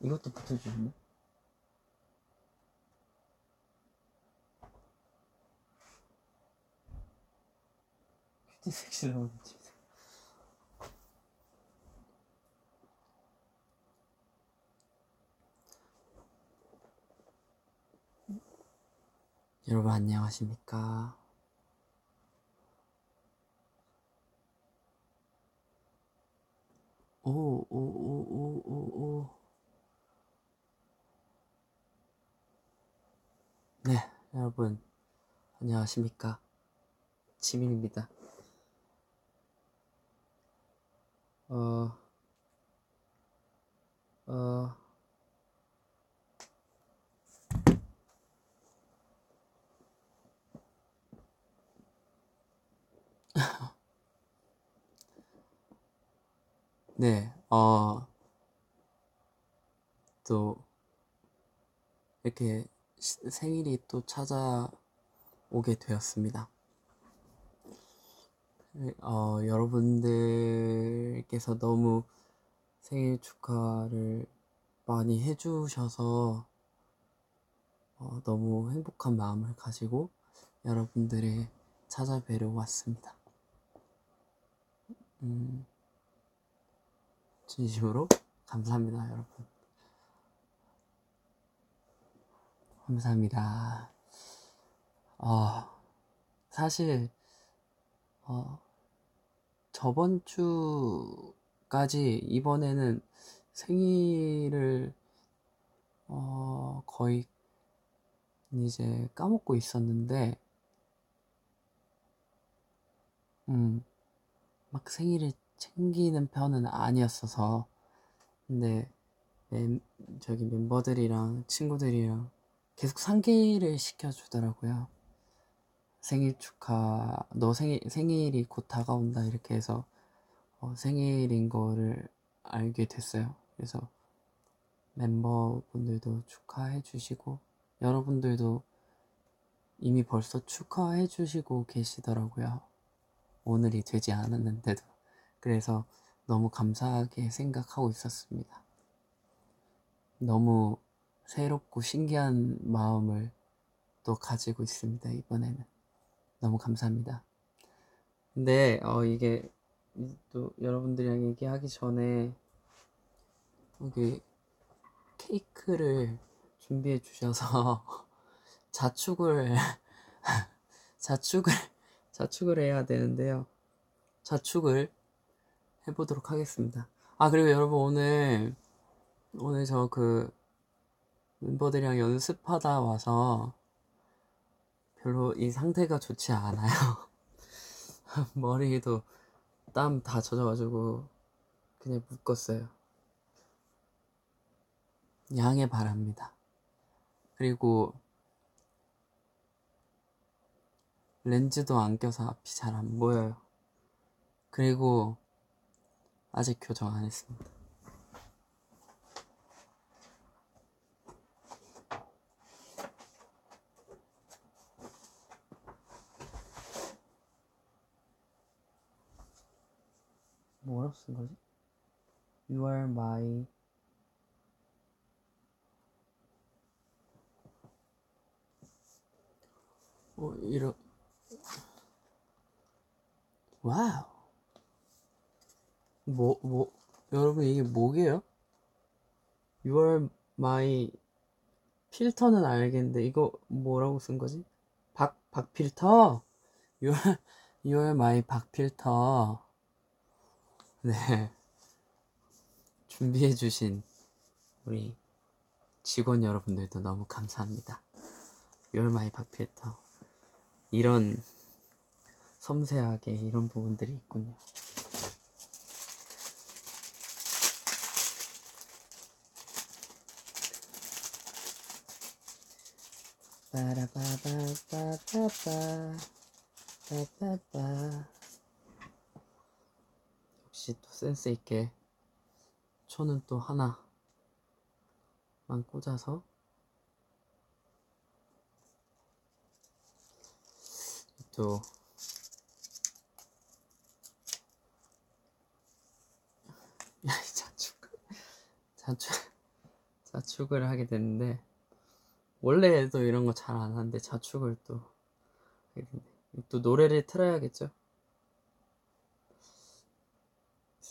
이것도 붙여주셨네. 큐티 섹시라고 붙이세요. 여러분 안녕하십니까? 오, 오, 오, 오, 오, 오. 네, 여러분 안녕하십니까? 지민입니다. 어, 어, 네, 어, 또, 이렇게 시- 생일이 또 찾아오게 되었습니다. 어, 여러분들께서 너무 생일 축하를 많이 해주셔서 어, 너무 행복한 마음을 가지고 여러분들을 찾아뵈러 왔습니다. 음, 진심으로 감사합니다, 여러분. 감사합니다. 어, 사실, 어, 저번 주까지 이번에는 생일을, 어, 거의 이제 까먹고 있었는데, 음, 막 생일을 챙기는 편은 아니었어서, 근데, 멤, 저기 멤버들이랑 친구들이랑 계속 상기를 시켜주더라고요. 생일 축하, 너 생일, 생일이 곧 다가온다, 이렇게 해서, 어, 생일인 거를 알게 됐어요. 그래서 멤버분들도 축하해 주시고, 여러분들도 이미 벌써 축하해 주시고 계시더라고요. 오늘이 되지 않았는데도. 그래서 너무 감사하게 생각하고 있었습니다. 너무 새롭고 신기한 마음을 또 가지고 있습니다, 이번에는. 너무 감사합니다. 근데, 어, 이게, 또 여러분들이랑 얘기하기 전에, 여기 케이크를 준비해 주셔서 자축을, 자축을, 자축을 해야 되는데요. 자축을 해보도록 하겠습니다. 아, 그리고 여러분 오늘, 오늘 저 그, 멤버들이랑 연습하다 와서 별로 이 상태가 좋지 않아요. 머리도 땀 다 젖어가지고 그냥 묶었어요. 양해 바랍니다. 그리고 렌즈도 안 껴서 앞이 잘 안 보여요. 그리고 아직 교정 안 했습니다. 뭐라고 쓴 거지? You are my 어, 이러 wow 뭐, 뭐, 여러분 이게 뭐게요? You are my filter는 알겠는데 이거 뭐라고 쓴 거지? 박, 박 필터? You are, you are my 박 필터 네. 준비해주신 우리 직원 여러분들도 너무 감사합니다. 열마이 박필터. 이런 섬세하게 이런 부분들이 있군요. 빠라바바바바바 빠바바 역시 또 센스 있게 초는 또 하나만 꽂아서 또 자축 자축 자축을 하게 됐는데 원래도 이런 거 잘 안 하는데 자축을 또. 또 노래를 틀어야겠죠?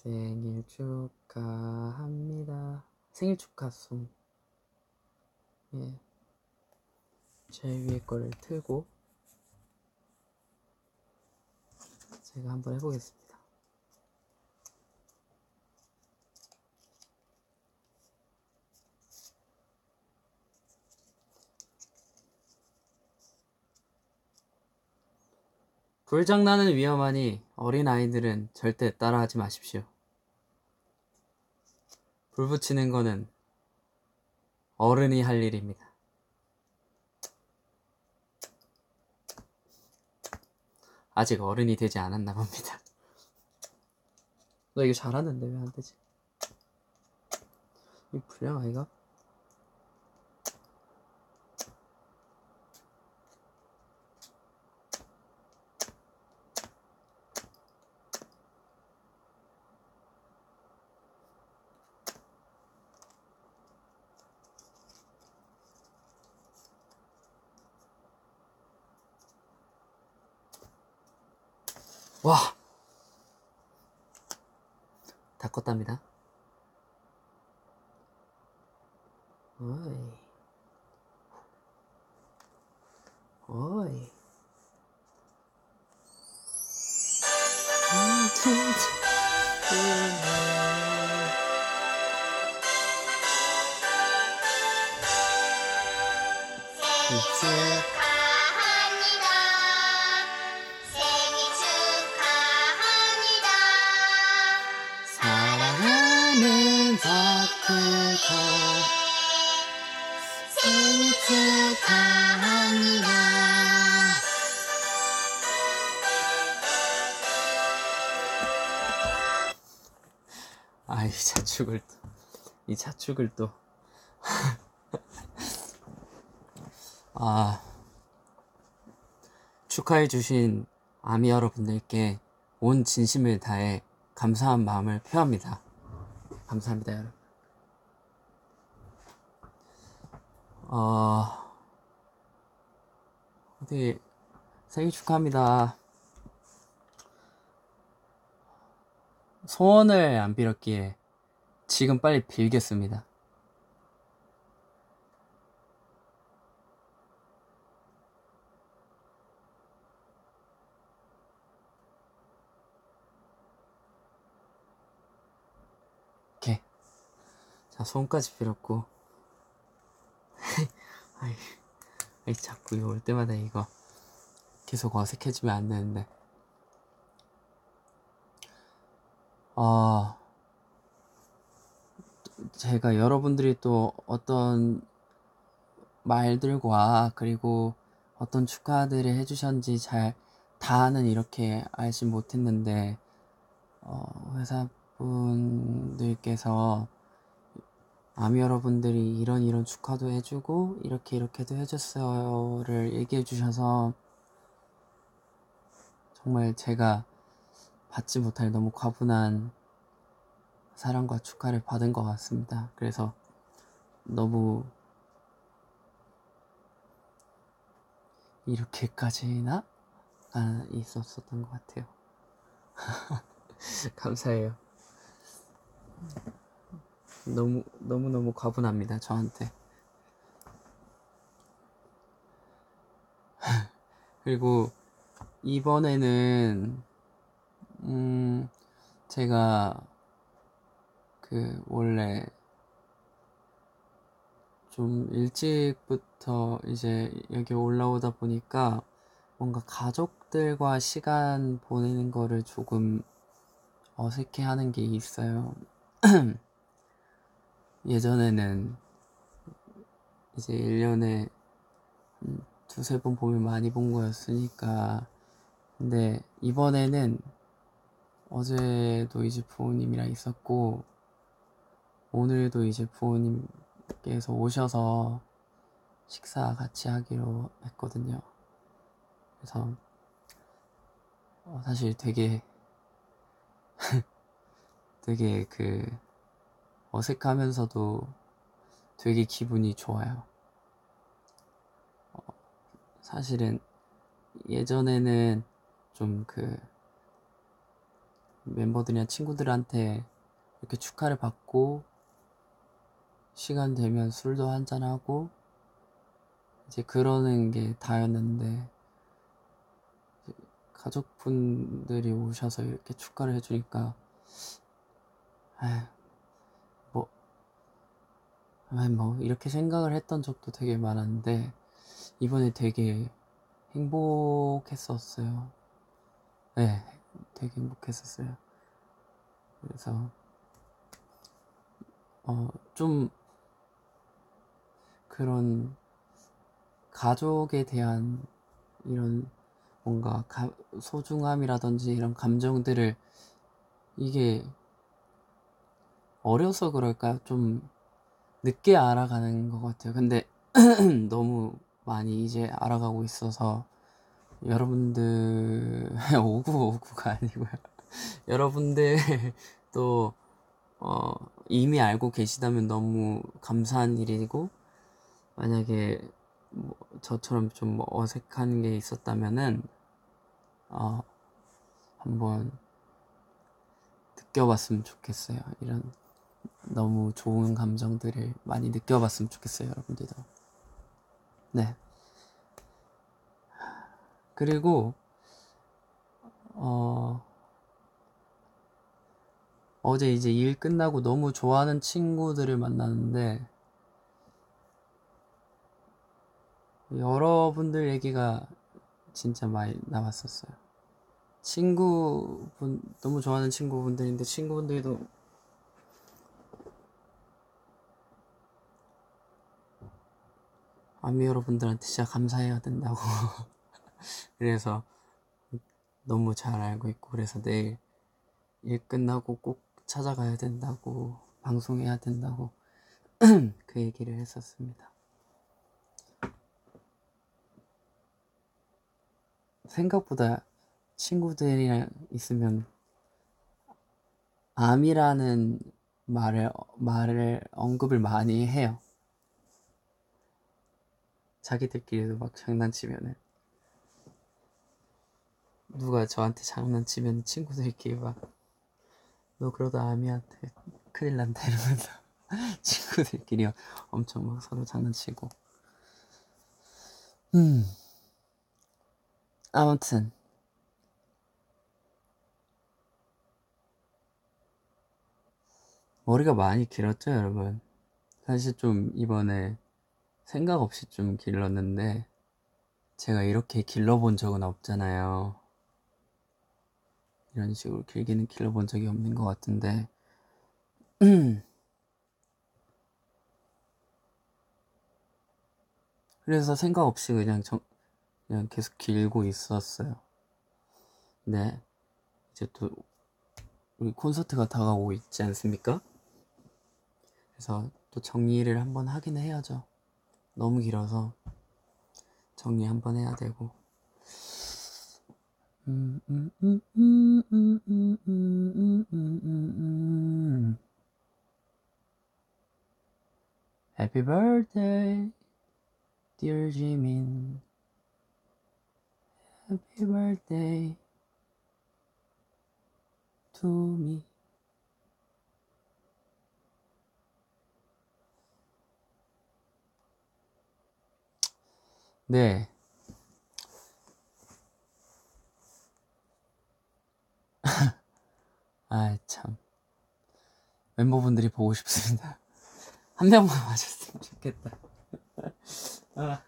생일 축하합니다. 생일 축하송. 예. 제일 위에 거를 틀고 제가 한번 해보겠습니다. 불장난은 위험하니 어린 아이들은 절대 따라하지 마십시오. 불 붙이는 거는 어른이 할 일입니다. 아직 어른이 되지 않았나 봅니다. 나 이거 잘하는데 왜 안 되지? 이 불량 아이가? 이 자축을 또 아, 축하해 주신 아미 여러분들께 온 진심을 다해 감사한 마음을 표합니다. 감사합니다, 여러분. 어, 어디 생일 축하합니다. 소원을 안 빌었기에 지금 빨리 빌겠습니다. 오케이. 자, 소원까지 빌었고. 아이, 아이, 자꾸 올 때마다 이거 계속 어색해지면 안 되는데. 어, 제가 여러분들이 또 어떤 말들과 그리고 어떤 축하들을 해주셨는지 잘 다는 이렇게 알지 못했는데 어, 회사분들께서 아미 여러분들이 이런 이런 축하도 해주고 이렇게 이렇게도 해줬어요를 얘기해 주셔서 정말 제가 받지 못할 너무 과분한 사랑과 축하를 받은 것 같습니다. 그래서 너무 이렇게까지나 아, 있었었던 것 같아요. 감사해요. 너무 너무 너무 과분합니다 저한테. 그리고 이번에는 음 제가 그 원래 좀 일찍부터 이제 여기 올라오다 보니까 뭔가 가족들과 시간 보내는 거를 조금 어색해 하는 게 있어요. 예전에는 이제 1년에 두세 번 보면 많이 본 거였으니까. 근데 이번에는 어제도 이제 부모님이랑 있었고, 오늘도 이제 부모님께서 오셔서 식사 같이 하기로 했거든요. 그래서 어, 사실 되게 되게 그 어색하면서도 되게 기분이 좋아요. 어, 사실은 예전에는 좀 그 멤버들이나 친구들한테 이렇게 축하를 받고 시간 되면 술도 한잔하고 이제 그러는 게 다였는데 가족분들이 오셔서 이렇게 축하를 해주니까 아, 뭐, 아, 뭐 이렇게 생각을 했던 적도 되게 많았는데 이번에 되게 행복했었어요. 네, 되게 행복했었어요. 그래서 어, 좀 그런 가족에 대한 이런 뭔가 가- 소중함이라든지 이런 감정들을 이게 어려서 그럴까요? 좀 늦게 알아가는 것 같아요. 근데 너무 많이 이제 알아가고 있어서 여러분들 오구 오구가 아니고요. 여러분들 또 어, 이미 알고 계시다면 너무 감사한 일이고 만약에 뭐 저처럼 좀 어색한 게 있었다면은 어, 한번 느껴봤으면 좋겠어요. 이런 너무 좋은 감정들을 많이 느껴봤으면 좋겠어요, 여러분들도. 네. 그리고 어 어제 이제 일 끝나고 너무 좋아하는 친구들을 만났는데 여러분들 얘기가 진짜 많이 나왔었어요. 친구분 너무 좋아하는 친구분들인데 친구분들도 아미 여러분들한테 진짜 감사해야 된다고 그래서 너무 잘 알고 있고 그래서 내일 일 끝나고 꼭 찾아가야 된다고 방송해야 된다고 그 얘기를 했었습니다. 생각보다 친구들이랑 있으면 암이라는 말을 말을 언급을 많이 해요. 자기들끼리도 막 장난치면은. 누가 저한테 장난치면 친구들끼리 막 너 그러다 아미한테 큰일 난다. 이러면서 친구들끼리 엄청 막 서로 장난치고. 음 아무튼. 머리가 많이 길었죠 여러분? 사실 좀 이번에 생각 없이 좀 길렀는데 제가 이렇게 길러본 적은 없잖아요. 이런 식으로 길게는 길러본 적이 없는 것 같은데. 그래서 생각 없이 그냥 정, 그냥 계속 길고 있었어요. 네. 이제 또 우리 콘서트가 다가오고 있지 않습니까? 그래서 또 정리를 한번 하긴 해야죠. 너무 길어서 정리 한번 해야 되고. 음, 음, 음, 음, 음, 음, 음, 음, 음, 음. Happy birthday, dear Jimin. Happy birthday to me. 네. 아, 참. 멤버분들이 보고 싶습니다. 한 명만 와줬으면 좋겠다. 아.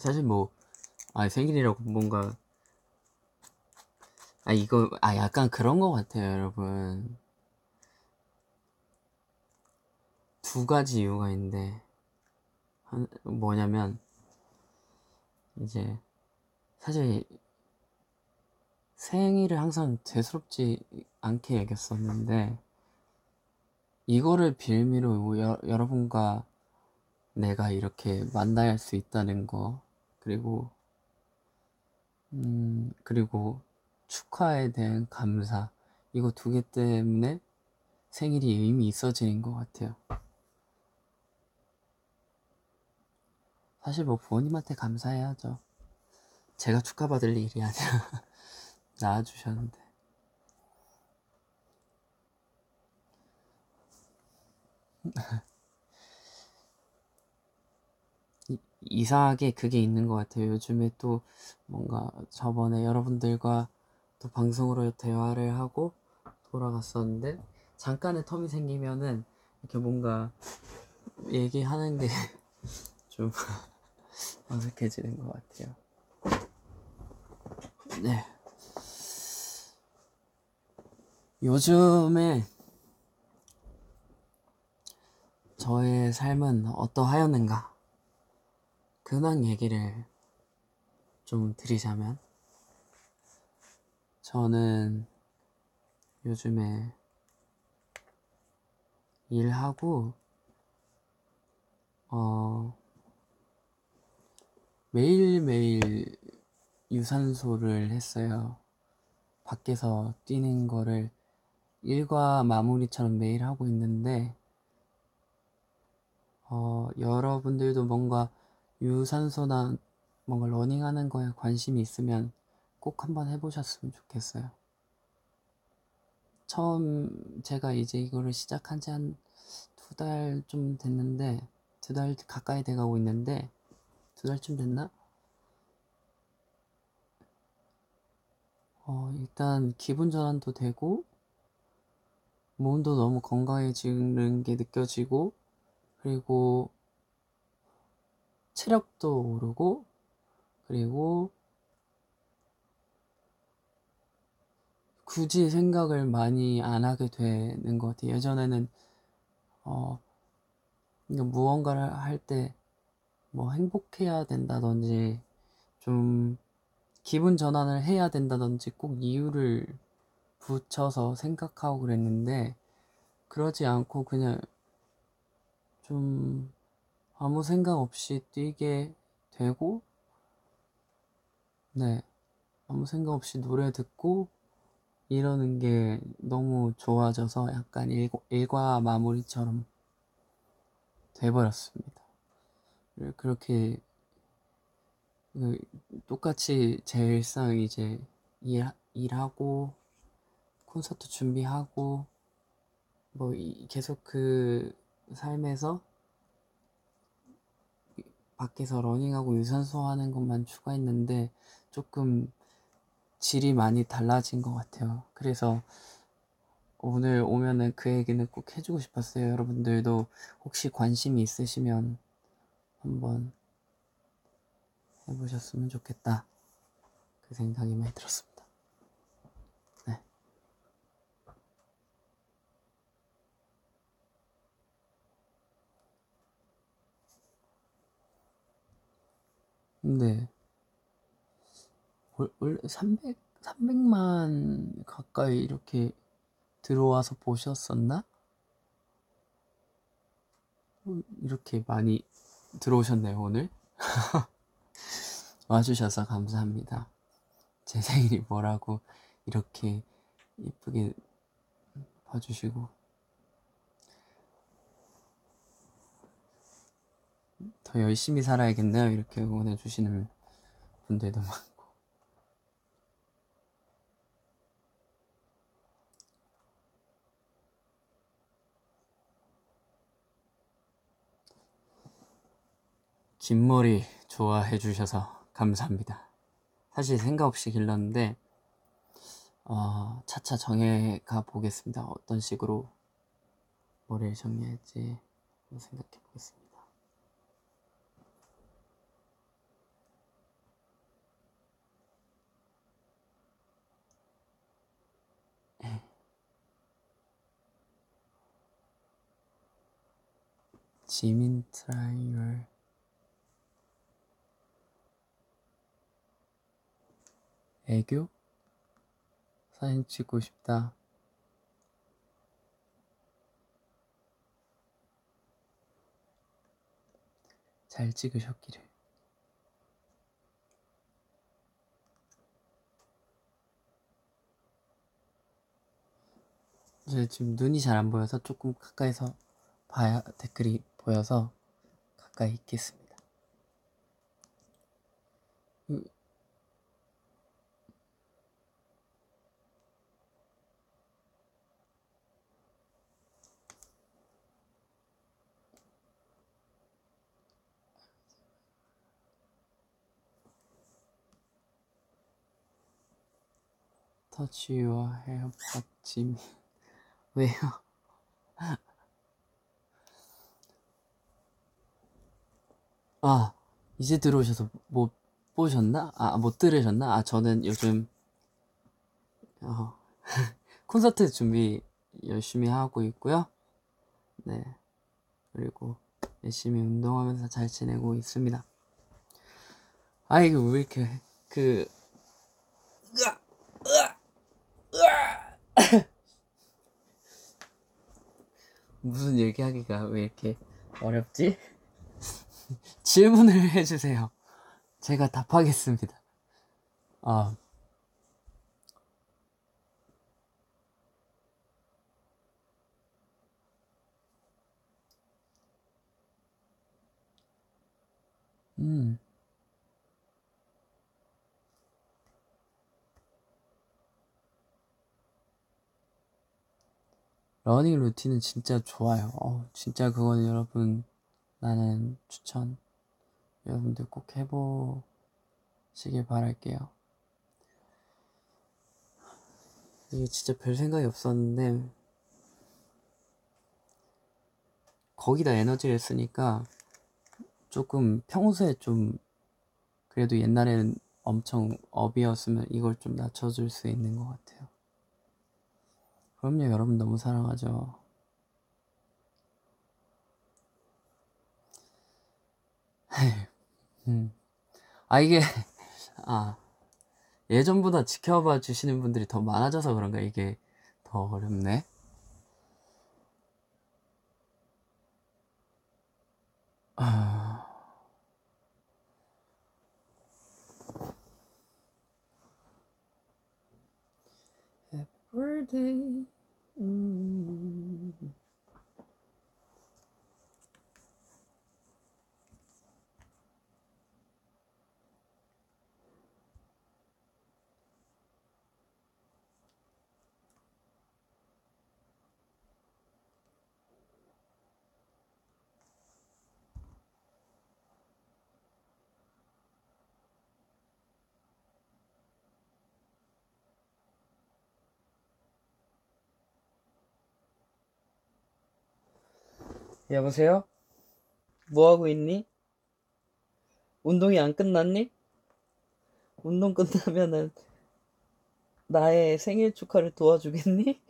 사실 뭐, 아, 생일이라고 뭔가, 아, 이거, 아, 약간 그런 거 같아요, 여러분. 두 가지 이유가 있는데, 한, 뭐냐면, 이제, 사실, 생일을 항상 대수롭지 않게 여겼었는데 이거를 빌미로 여, 여러분과 내가 이렇게 만나야 할수 있다는 거 그리고 음 그리고 축하에 대한 감사 이거 두 개 때문에 생일이 의미 있어지는 것 같아요. 사실 뭐 부모님한테 감사해야죠. 제가 축하받을 일이 아니라 낳아주셨는데. 이- 이상하게 그게 있는 것 같아요. 요즘에 또 뭔가 저번에 여러분들과 또 방송으로 대화를 하고 돌아갔었는데 잠깐의 텀이 생기면은 이렇게 뭔가 얘기하는 게 좀 어색해지는 것 같아요. 네. 요즘에 저의 삶은 어떠하였는가? 근황 얘기를 좀 드리자면, 저는 요즘에 일하고, 어, 매일매일 유산소를 했어요. 밖에서 뛰는 거를 일과 마무리처럼 매일 하고 있는데, 어, 여러분들도 뭔가 유산소나 뭔가 러닝하는 거에 관심이 있으면 꼭 한번 해보셨으면 좋겠어요. 처음 제가 이제 이거를 시작한 지 한 두 달 좀 됐는데, 두 달 가까이 돼가고 있는데, 두 달쯤 됐나? 어, 일단 기분 전환도 되고, 몸도 너무 건강해지는 게 느껴지고, 그리고 체력도 오르고, 그리고 굳이 생각을 많이 안 하게 되는 것 같아요. 예전에는, 어, 무언가를 할 때 뭐 행복해야 된다든지, 좀 기분 전환을 해야 된다든지 꼭 이유를 붙여서 생각하고 그랬는데, 그러지 않고 그냥 좀 아무 생각 없이 뛰게 되고, 네, 아무 생각 없이 노래 듣고 이러는 게 너무 좋아져서 약간 일, 일과 마무리처럼 돼버렸습니다. 그렇게 그 똑같이 제 일상 이제 일, 일하고 콘서트 준비하고 뭐 이- 계속 그 삶에서 밖에서 러닝하고 유산소 하는 것만 추가했는데 조금 질이 많이 달라진 것 같아요. 그래서 오늘 오면은 그 얘기는 꼭 해주고 싶었어요. 여러분들도 혹시 관심이 있으시면 한번 해보셨으면 좋겠다. 그 생각이 많이 들었습니다. 근데 월- 원래 300, 300만 가까이 이렇게 들어와서 보셨었나? 어, 이렇게 많이 들어오셨네요, 오늘. 와주셔서 감사합니다. 제 생일이 뭐라고 이렇게 이쁘게 봐주시고. 더 열심히 살아야겠네요. 이렇게 응원해 주시는 분들도 많고. 긴 머리 좋아해 주셔서 감사합니다. 사실 생각 없이 길렀는데, 어, 차차 정해가 보겠습니다. 어떤 식으로 머리를 정리할지 생각해 보겠습니다. 지민 트라이얼 애교? 사진 찍고 싶다. 잘 찍으셨기를. 저 지금 눈이 잘 안 보여서 조금 가까이서 봐야 댓글이 보여서 가까이 있겠습니다. 음. Touch your hair, 박지민. 왜요? 아, 이제 들어오셔서 못 보셨나? 아, 못 들으셨나? 아, 저는 요즘, 어, 콘서트 준비 열심히 하고 있고요. 네. 그리고 열심히 운동하면서 잘 지내고 있습니다. 아, 이거 왜 이렇게, 그, 무슨 얘기하기가 왜 이렇게 어렵지? 질문을 해주세요. 제가 답하겠습니다. 아, 음, 러닝 루틴은 진짜 좋아요. 어, 진짜 그거는 여러분 나는 추천 여러분들 꼭 해보시길 바랄게요. 이게 진짜 별 생각이 없었는데 거기다 에너지를 쓰니까 조금 평소에 좀 그래도 옛날에는 엄청 up이었으면 이걸 좀 낮춰줄 수 있는 것 같아요. 그럼요, 여러분 너무 사랑하죠. 음. 아, 이게, 아, 예전보다 지켜봐 주시는 분들이 더 많아져서 그런가, 이게 더 어렵네. 아, Happy birthday. 음. 여보세요? 뭐 하고 있니? 운동이 안 끝났니? 운동 끝나면은 나의 생일 축하를 도와주겠니?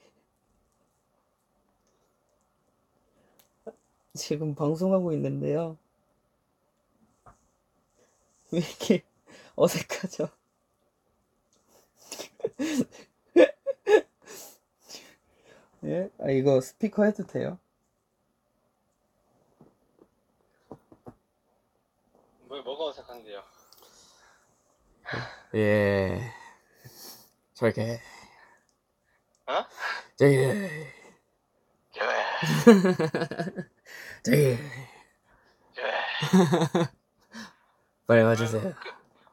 지금 방송하고 있는데요. 왜 이렇게 어색하죠? 예? 아, 이거 스피커 해도 돼요? 뭘 뭐가 어색한데요? 예. 저렇게, 어? 저기, 왜? 저기, 왜? 빨리 와주세요.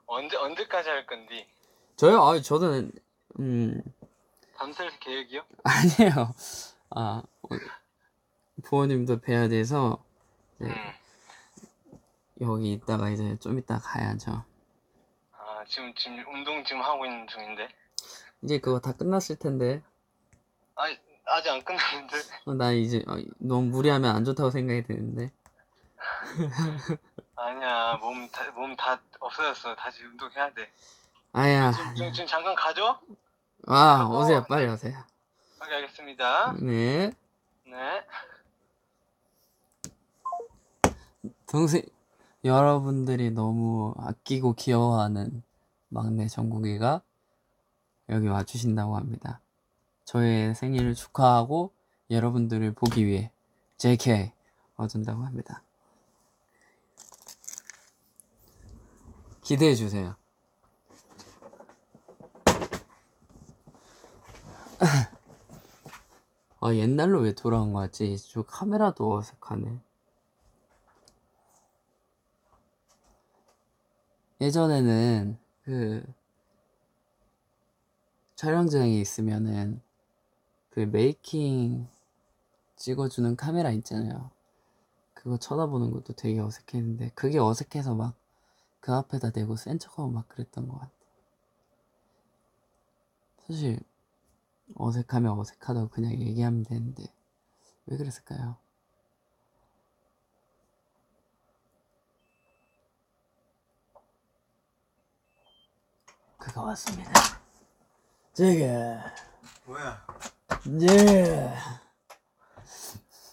언제 언제까지 할 건디? 저요? 아, 저는, 음, 밤샐 계획이요? 아니에요. 아, 어, 부모님도 뵈야 돼서, 네, 음. 여기 있다가 이제 좀 이따 가야죠. 아 지금 지금 운동 지금 하고 있는 중인데. 이제 그거 다 끝났을 텐데, 아 아직 안 끝났는데. 어, 나 이제 어, 너무 무리하면 안 좋다고 생각이 드는데. 아니야 몸 다 몸 다 없어졌어. 다시 운동해야 돼. 아야, 지금, 지금, 지금 잠깐 가죠? 와, 오세요. 빨리 오세요. 오케이 알겠습니다. 네. 네. 동생, 여러분들이 너무 아끼고 귀여워하는 막내 정국이가 여기 와주신다고 합니다. 저의 생일을 축하하고 여러분들을 보기 위해 JK 와준다고 합니다. 기대해 주세요. 아 옛날로 왜 돌아온 거 같지? 저 카메라도 어색하네. 예전에는 그 촬영장에 있으면은 그 메이킹 찍어주는 카메라 있잖아요. 그거 쳐다보는 것도 되게 어색했는데 그게 어색해서 막 그 앞에다 대고 센 척하고 막 그랬던 것 같아. 사실 어색하면 어색하다고 그냥 얘기하면 되는데 왜 그랬을까요? 그거 왔습니다. 제가 뭐야? 네.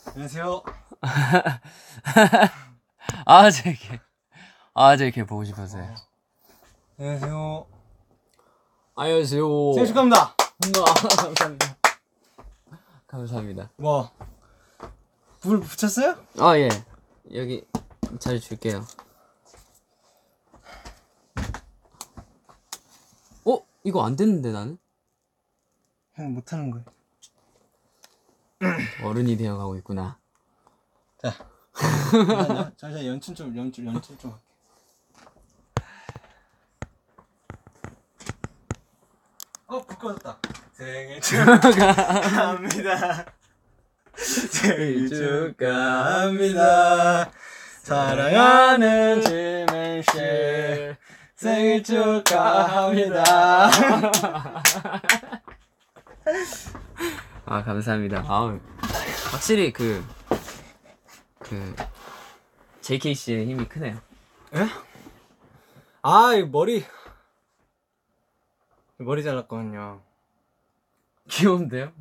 안녕하세요. 아 제게 아 제게 보고 싶었어요. 안녕하세요. 안녕하세요. 생일 축하합니다. 아, 감사합니다. 감사합니다. 뭐, 불 붙였어요? 아 예. 여기 잘 줄게요. 어? 이거 안 됐는데 나는? 형 못하는 거예요. 어른이 되어가고 있구나. 자, 잠시만요. 잠시만 연출 좀 연출 연출 좀 할게. 어, 불 꺼졌다. 생일 축하합니다. 생일 축하합니다. 사랑하는 지맨씨 생일 축하합니다. 아 감사합니다. 아우 확실히 그 그 JK 씨의 힘이 크네요. 아, 이 머리 머리 잘랐거든요. 귀여운데요?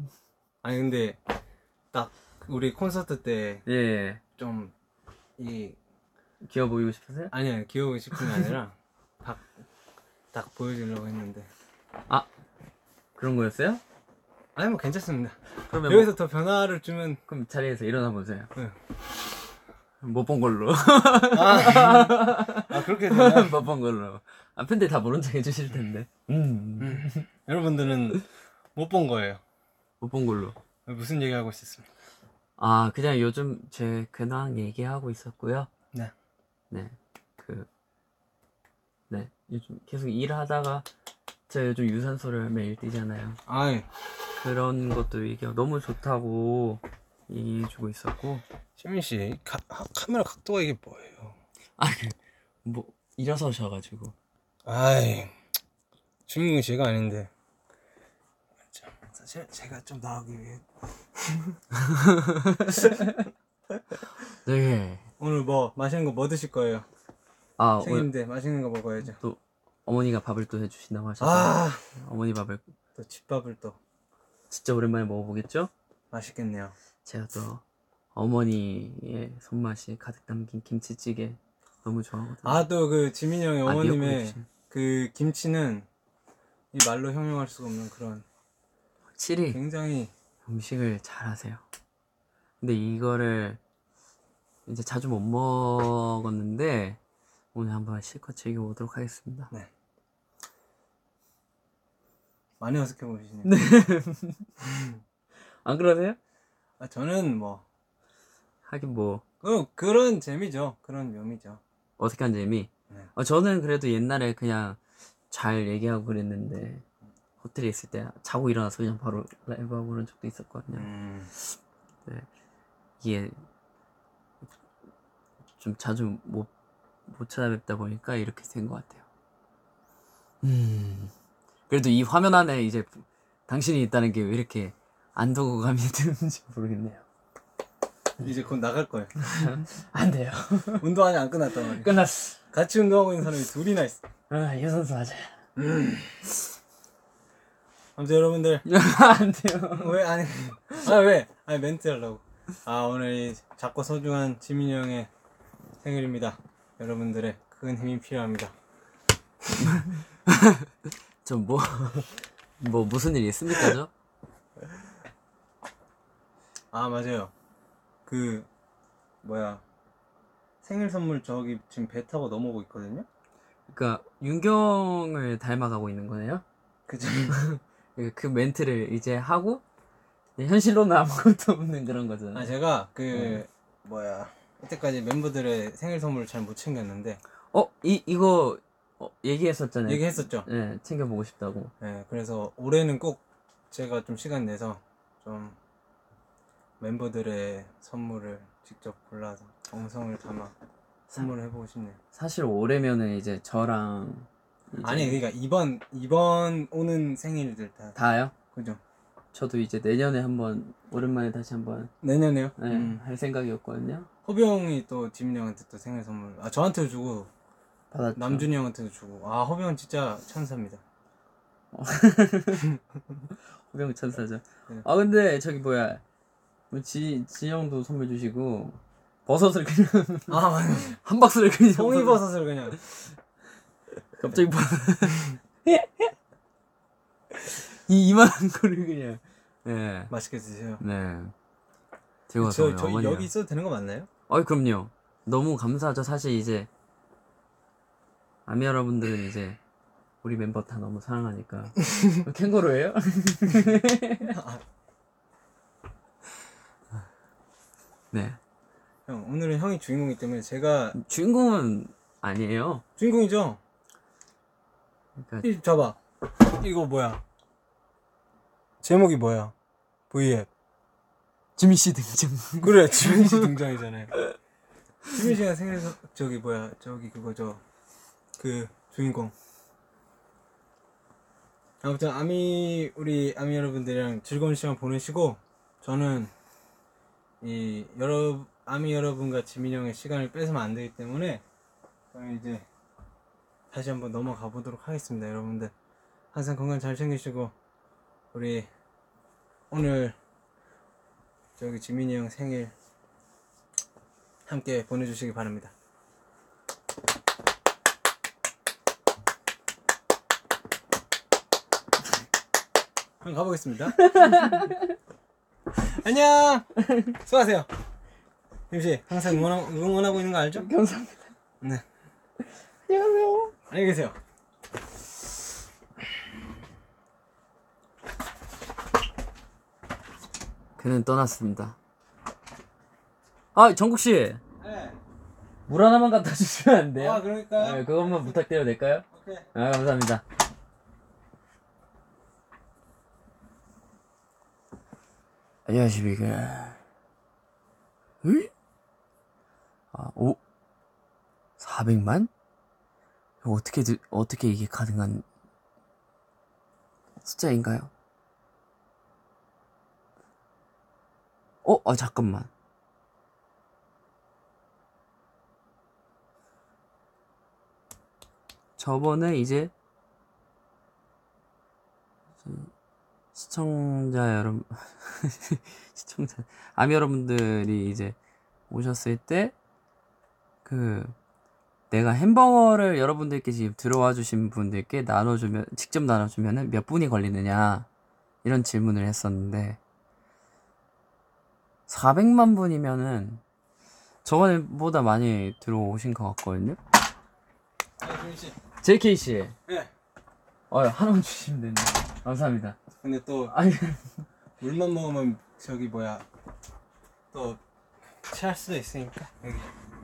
아니 근데 딱 우리 콘서트 예, 예. 때좀 이 귀여워 보이고 싶으세요? 아니야 귀여우고 싶은 게 아니라 딱, 딱 보여주려고 했는데 아 그런 거였어요? 아니 뭐 괜찮습니다. 그러면 여기서 뭐, 더 변화를 주면 그럼 자리에서 일어나 보세요. 네. 못본 걸로. 아 그렇게 되나? 못본 걸로. 아 팬들 다 모른 척 해주실 텐데. 음. 여러분들은 못 본 거예요. 못 본 걸로. 무슨 얘기 하고 있었습니까? 아 그냥 요즘 제 근황 얘기하고 있었고요. 네. 네. 그, 네. 요즘 계속 일하다가 제가 요즘 유산소를 매일 뛰잖아요. 아이 그런 것도 이게 너무 좋다고 얘기해주고 있었고. 시민 씨 카, 카메라 각도가 이게 뭐예요? 아, 그, 뭐, 일어서셔가지고. 아이 주인공이 제가 아닌데 참, 사실 제가 좀 나오기 위해 네. 오늘 뭐 맛있는 거 뭐 드실 거예요? 아, 오늘 생일인데 맛있는 거 먹어야죠. 또 어머니가 밥을 또 해주신다고 하셔서. 아, 어머니 밥을 또 집밥을 또 진짜 오랜만에 먹어보겠죠? 맛있겠네요. 제가 또 어머니의 손맛이 가득 담긴 김치찌개 너무 좋아하거든요. 아, 또 그 지민이 형의 아, 어머님의. 그 김치는 이 말로 형용할 수가 없는 그런 확실히 굉장히 음식을 잘하세요. 근데 이거를 이제 자주 못 먹었는데 오늘 한번 실컷 즐겨보도록 하겠습니다. 많이 어색해 보이시네요. 안 그러세요? 아, 저는 뭐 하긴 뭐 그, 그런 재미죠. 그런 묘미죠. 어색한 재미. 네. 어, 저는 그래도 옛날에 그냥 잘 얘기하고 그랬는데 호텔에 있을 때 자고 일어나서 그냥 바로 라이브 하고 그런 적도 있었거든요. 음. 이게 좀 자주 못, 못 찾아뵙다 보니까 이렇게 된 것 같아요. 음. 그래도 이 화면 안에 이제 당신이 있다는 게 왜 이렇게 안도감이 드는지 모르겠네요. 이제 곧 나갈 거예요. 안 돼요. 운동 아직 안 끝났단 말이에요. 끝났어. 같이 운동하고 있는 사람이 둘이나 있어. 아, 유선수 하자. 아무튼 여러분들 안 돼요. 왜 아니 아 왜? 아니 멘트 하려고. 아 오늘 이 작고 소중한 지민이 형의 생일입니다. 여러분들의 큰 힘이 필요합니다. 저 뭐, 뭐 무슨 일이 있습니까, 저? 아 맞아요. 그 뭐야 생일 선물 저기 지금 배 타고 넘어오고 있거든요. 그러니까 윤경을 닮아가고 있는 거네요. 그죠? 그- 그 멘트를 이제 하고 현실로는 아무것도 없는 그런 거잖아요. 아 제가 그 뭐야 이때까지 멤버들의 생일 선물을 잘 못 챙겼는데 어, 이 이거 어, 얘기했었잖아요. 얘기했었죠. 네, 챙겨보고 싶다고. 네, 그래서 올해는 꼭 제가 좀 시간 내서 좀 멤버들의 선물을 직접 골라서 정성을 담아 선물을 해보고 싶네요. 사실 올해면은 이제 저랑 이제 아니 그러니까 이번 이번 오는 생일들 다 다요. 그죠? 저도 이제 내년에 한번 오랜만에 다시 한번 내년에요? 네, 음. 할 생각이었거든요. 호비 형이 또 지민이 형한테 또 생일 선물 아 저한테도 주고 받았죠. 남준이 형한테도 주고 아 호비 형 진짜 천사입니다. 호병 천사죠. 네. 아 근데 저기 뭐야, 뭐지 지영도 선물 주시고 버섯을 그냥 아 맞아. 한 박스를 그냥 송이 버섯을 그냥 갑자기 버... 이 이만한 거를 그냥 네, 맛있게 드세요. 네. 와서 저, 우리 저 어머니가. 여기 있어도 되는 거 맞나요? 어이 그럼요. 너무 감사하죠. 사실 이제 아미 여러분들은 이제 우리 멤버 다 너무 사랑하니까 캥거루예요? 네. 형 오늘은 형이 주인공이기 때문에 제가 주인공은 아니에요. 주인공이죠. 그러니까 이 잡아. 이거 뭐야? 제목이 뭐야? V앱. 지민 씨 등장. 그래 지민 씨 등장이잖아요. 지민 씨가 생일 선 저기 뭐야 저기 그거죠. 그 주인공. 아무튼 아미 우리 아미 여러분들이랑 즐거운 시간 보내시고 저는 이 여러 아미 여러분과 지민 형의 시간을 뺏으면 안 되기 때문에 저는 이제 다시 한번 넘어가 보도록 하겠습니다, 여러분들. 항상 건강 잘 챙기시고 우리 오늘 저기 지민이 형 생일 함께 보내주시기 바랍니다. 한번 가보겠습니다. 안녕. 수고하세요. 김씨 항상 응원하, 응원하고 있는 거 알죠? 감사합니다. 네. 안녕하세요. 안녕히 계세요. 그는 떠났습니다. 아 정국 씨, 네. 물 하나만 갖다 주시면 안 돼요? 아 그러니까. 네, 그것만 부탁드려도 될까요? 오케이. 아 감사합니다. 안녕하십니까. 을? 아, 오? 400만? 이거 어떻게, 들- 어떻게 이게 가능한 숫자인가요? 어? 아, 잠깐만. 저번에 이제 시청자 여러분 시청자 아미 여러분들이 이제 오셨을 때 그 내가 햄버거를 여러분들께 지금 들어와 주신 분들께 나눠주면 직접 나눠주면은 몇 분이 걸리느냐 이런 질문을 했었는데 400만 분이면은 저번보다 많이 들어오신 것 같거든요. 아 지민 씨. JK 씨, 네. 어 하나만 주시면 됩니다. 감사합니다. 근데 또 아니 물만 먹으면 저기 뭐야 또 체할 수도 있으니까 여기.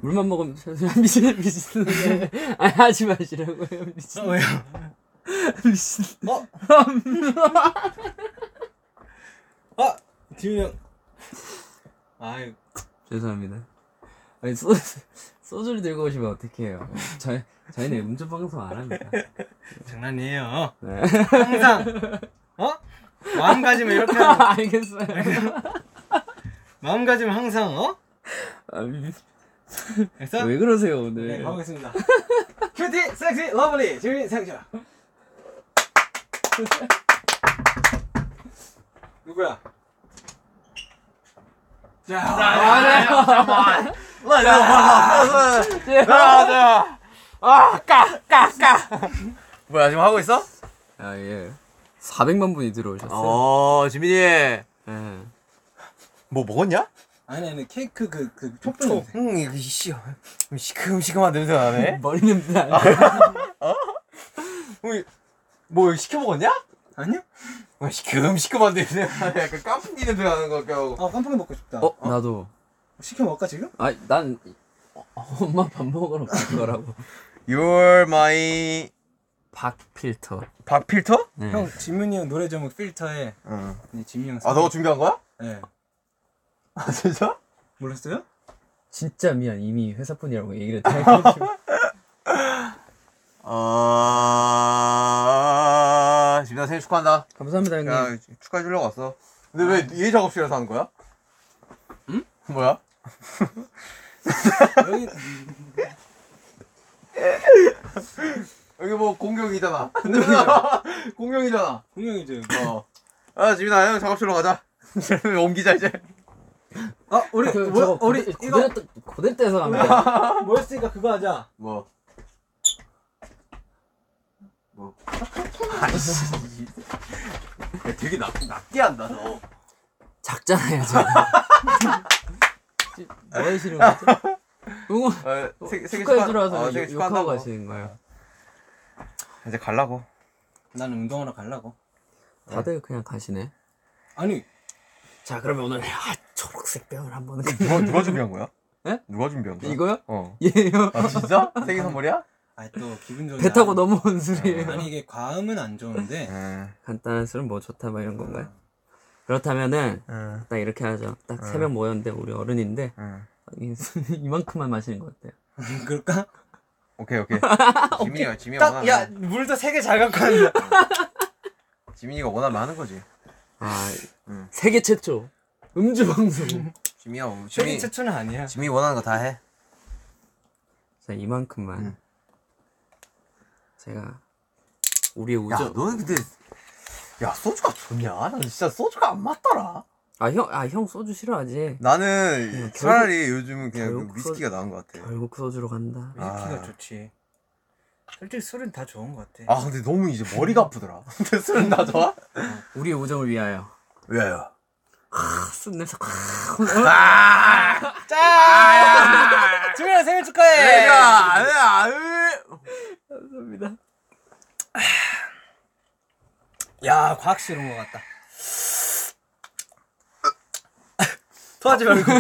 물만 먹으면 미친 미친 아니 하지 마시라고요 미친 어, 왜요? 미친 어? 아 지민 형. 아이 죄송합니다. 아니 소주 소주를 들고 오시면 어떡해요? 저희 저희는 음주 방송 안 합니다. 장난이에요. 네. 항상 어? 마음가짐을 이렇게 하면 알겠어요. 마음가짐을 항상 어? 아, 미- 됐어? 왜 그러세요 네, 오늘? 가보겠습니다. cutie, sexy, lovely, 지민 생쇼. 누구야? 자, 맞아요. 아, 까, 까, 까. 뭐야, 지금 하고 있어? 아 예. 400만 분이 들어오셨어요. 어, 지민이. 예. 뭐 먹었냐? 아니 아니 케이크 그 그 촛불 냄새. 응, 이거 씨, 시큼시큼한 냄새 나네. 머리 냄새 나. 응, 뭐 시켜 먹었냐? 아니요? 어, 시큼시큼한 냄새 나네. 약간 깐풍기 냄새 나는 것 같고. 아 깜빡이 먹고 싶다. 어, 나도. 시켜 먹을까 지금? 아, 난 어, 엄마 밥 먹으러 갈 거라고. You're my 박 필터. 박 필터? 네. 형 지문이 형 노래 제목 필터에 응. 이 지민이 형. 아, 너가 준비한 거야? 네. 아, 진짜? 몰랐어요? 진짜 미안. 이미 회사분이라고 얘기를 다 해가지고. 아, 지 민아 생일 축하한다. 감사합니다, 형님. 야, 축하해 주려고 왔어. 근데 왜얘 작업실에서 하는 거야? 응? 뭐야? 여기 여기 뭐 공경이잖아. 공경이잖아. 분명이죠. 어. 아, 지민아, 형 작업실로 가자. 옮기자, 이제. 아 우리 그, 뭐, 저거 우리 고대, 이거 고대, 때- 고대 때에서 갑니다. 뭐였으니까 그거 하자. 뭐. 뭐. 아이씨. 야, 되게 나, 낮게 한다, 너. 작잖아요, 제가. 뭐 하시는 거죠? 응원, 어, 세, 생일 축하해주러 와서 어, 욕- 생일 욕하고 축하한다고. 가시는 거예요. 이제 갈라고. 나는 운동하러 가려고. 다들 그냥 가시네. 아니 자, 그러면 오늘 아, 초록색 병을 한번 누가, 누가 준비한 거야? 예? 누가 준비한 거야? 이거요? 어. 예요. 아, 진짜? 생일 선물이야? 아니 또 기분 좋은. 배 타고 넘어온 술이에요. 아니 이게 과음은 안 좋은데 응. 간단한 술은 뭐 좋다 뭐 이런 건가요? 그렇다면은 응. 딱 이렇게 하죠. 딱 세 명 모였는데 우리 어른인데 응. 이술 이만큼만 마시는 것 같아요. 그럴까? 오케이, 오케이. 지민이가, 지민이가 딱 야. 물도 세 개 잘 갖고 왔네. 지민이가 원하면 하는 거지. 아 응. 세계 최초 음주 방송. 지민이가, 세계 지민이, 최초는 아니야. 지민이 원하는 거 다 해. 자 이만큼만 응. 제가 우리의 야, 우정. 너는 근데, 야, 소주가 좋냐? 나는 진짜 소주가 안 맞더라. 아 형 아 형 소주 싫어하지. 나는 응, 차라리 요즘은 그냥 결국 그 위스키가 나은 것 같아. 결국 소주로 간다. 위스키가 아. 좋지. 솔직히 술은 다 좋은 것 같아. 아, 근데 너무 이제 머리가 아프더라. 근데 술은 나 좋아? 우리의 우정을 위하여. 왜요? 아, 술 냄새. 짠! 지민아 생일 축하해. 내가, 아니야, 아유. 감사합니다. 야 과학실 온것 같다. 토하지 말고.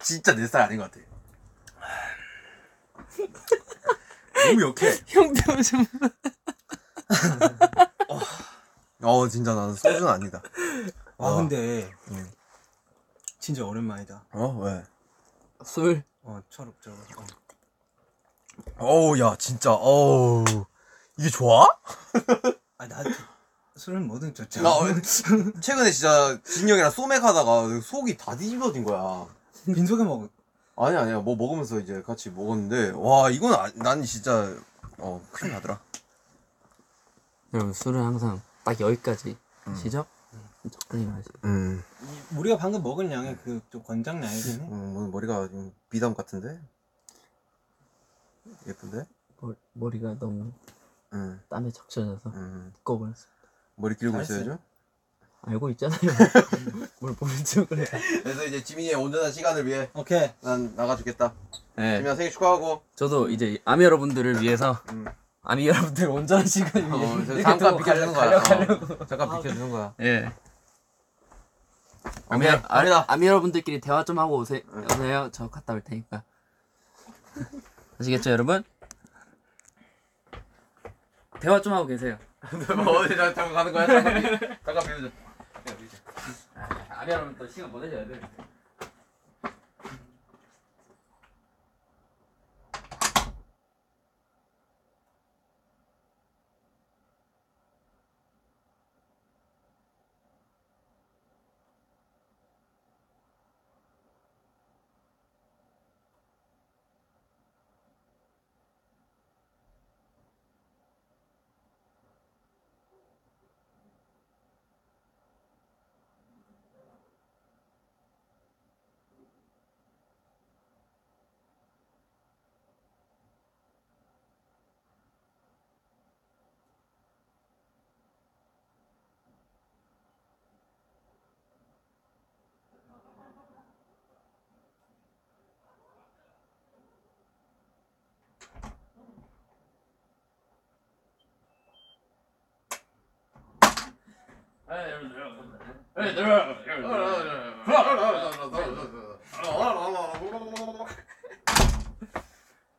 진짜 내 스타일 아닌 것 같아. 너무 역해. 형 때문에 좀. 어, 진짜 나는 소주는 아니다. 아 근데 응. 진짜 오랜만이다. 어, 왜? 술. 어 초록초록. 어. 어우, 야, 진짜, 어우. 이게 좋아? 아나 술은 뭐든 좋죠. 나, 어, 최근에 진짜 진이 형이랑 소맥 하다가 속이 다 뒤집어진 거야. 빈속에 먹. 아니, 아니야. 뭐 먹으면서 이제 같이 먹었는데, 와, 이건, 아, 난 진짜, 어, 큰일 나더라. 여러분 술은 항상 딱 여기까지 시죠? 적당히 마시. 음, 우리가 방금 먹은 양이 그 좀 권장량이긴 해. 음, 오늘 머리가 좀 비담 같은데? 예쁜데? 머, 머리가 너무 음, 땀에 적셔져서 음. 두꺼워버렸어. 머리 길고 잘했어요. 있어야죠. 알고 있잖아요. 뭘 보는 척을 해. 그래서 이제 지민이의 온전한 시간을 위해 오케이. 난 나가주겠다. 네. 지민아 생일 축하하고. 저도 이제 아미 여러분들을 위해서 음. 아미 여러분들 온전한 시간을 위해 어, 잠깐 또 비켜주는 가려- 거야. 어, 잠깐 비켜주는 거야. 예. 아미, 오케이, 아, 갑니다. 아미 여러분들끼리 대화 좀 하고 오세요. 오세요. 저 갔다 올 테니까. 아시겠죠, 여러분? 대화 좀 하고 계세요. 어디 잠깐 가는 거야? 잠깐 비, 잠깐 비우자. 아미 여러분 또 시간 보내셔야 돼.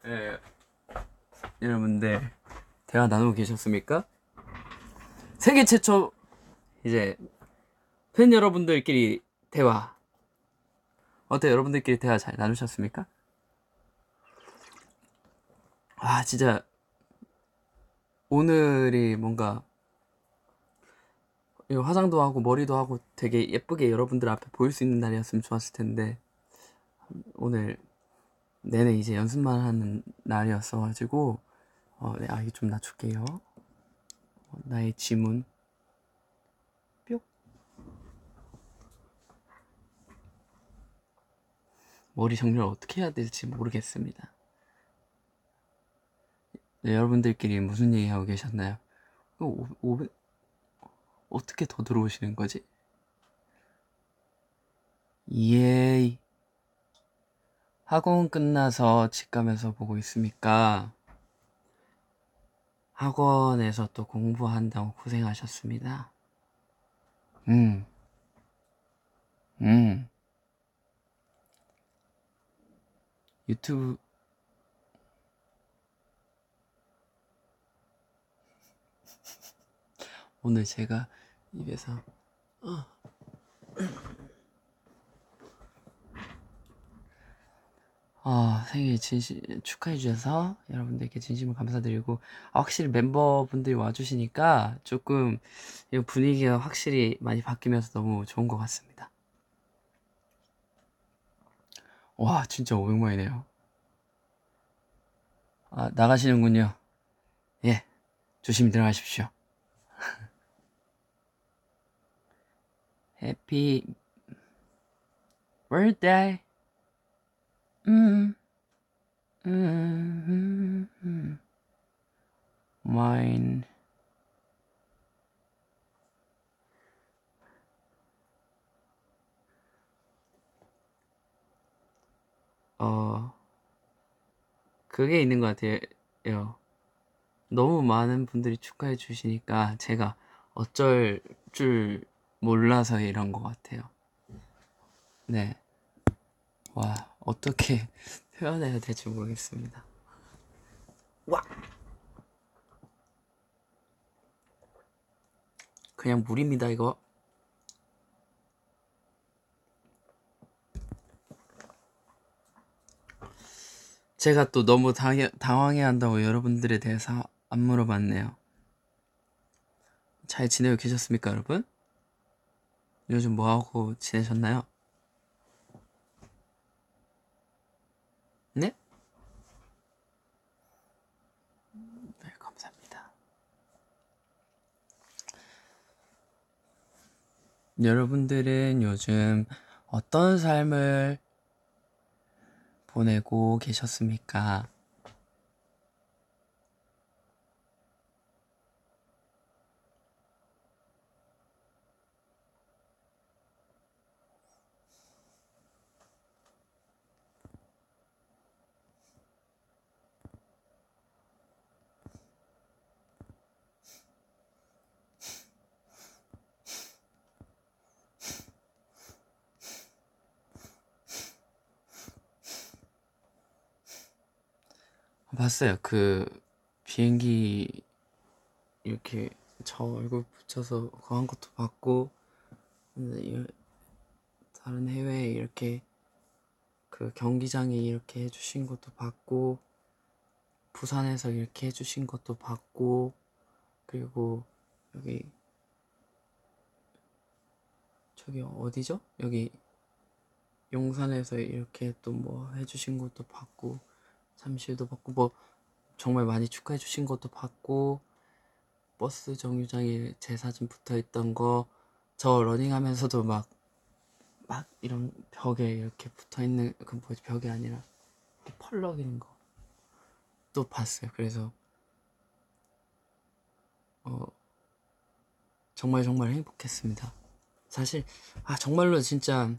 예, 여러분들 대화 나누고 계셨습니까? 세계 최초 이제 팬 여러분들끼리 대화 어때 여러분들끼리 대화 잘 나누셨습니까? 아 진짜 오늘이 뭔가 화장도 하고 머리도 하고 되게 예쁘게 여러분들 앞에 보일 수 있는 날이었으면 좋았을 텐데 오늘 내내 이제 연습만 하는 날이었어가지고 어, 네, 아 이거 좀 낮출게요. 어, 나의 지문 뿅 머리 정렬 어떻게 해야 될지 모르겠습니다. 네, 여러분들끼리 무슨 얘기 하고 계셨나요? 어, 오, 500 어떻게 더 들어오시는 거지? 예이. 학원 끝나서 집 가면서 보고 있습니까? 학원에서 또 공부한다고 고생하셨습니다. 음. 음. 유튜브 오늘 제가 입에서 어. 어, 생일 진심 축하해 주셔서 여러분들께 진심으로 감사드리고 아, 확실히 멤버분들이 와주시니까 조금 이 분위기가 확실히 많이 바뀌면서 너무 좋은 것 같습니다. 와 진짜 500만이네요. 아 나가시는군요. 예 조심히 들어가십시오. 해피 birthday. 음, 음, mine. 어, 그게 있는 것 같아요. 너무 많은 분들이 축하해 주시니까 제가 어쩔 줄 몰라서 이런 것 같아요. 네. 와, 어떻게 표현해야 될지 모르겠습니다. 와! 그냥 물입니다, 이거. 제가 또 너무 당해, 당황해 한다고 여러분들에 대해서 안 물어봤네요. 잘 지내고 계셨습니까, 여러분? 요즘 뭐하고 지내셨나요? 네? 네, 감사합니다. 여러분들은 요즘 어떤 삶을 보내고 계셨습니까? 봤어요. 그 비행기 이렇게 저 얼굴 붙여서 그거 한 것도 봤고 다른 해외에 이렇게 그 경기장에 이렇게 해주신 것도 봤고 부산에서 이렇게 해주신 것도 봤고 그리고 여기 저기 어디죠? 여기 용산에서 이렇게 또 뭐 해주신 것도 봤고 잠실도 봤고 뭐 정말 많이 축하해 주신 것도 봤고 버스 정류장에 제 사진 붙어 있던 거 저 러닝하면서도 막 막 이런 벽에 이렇게 붙어 있는 그 뭐지 벽이 아니라 이렇게 펄럭이는 거 또 봤어요. 그래서 어 정말 정말 행복했습니다. 사실 아 정말로 진짜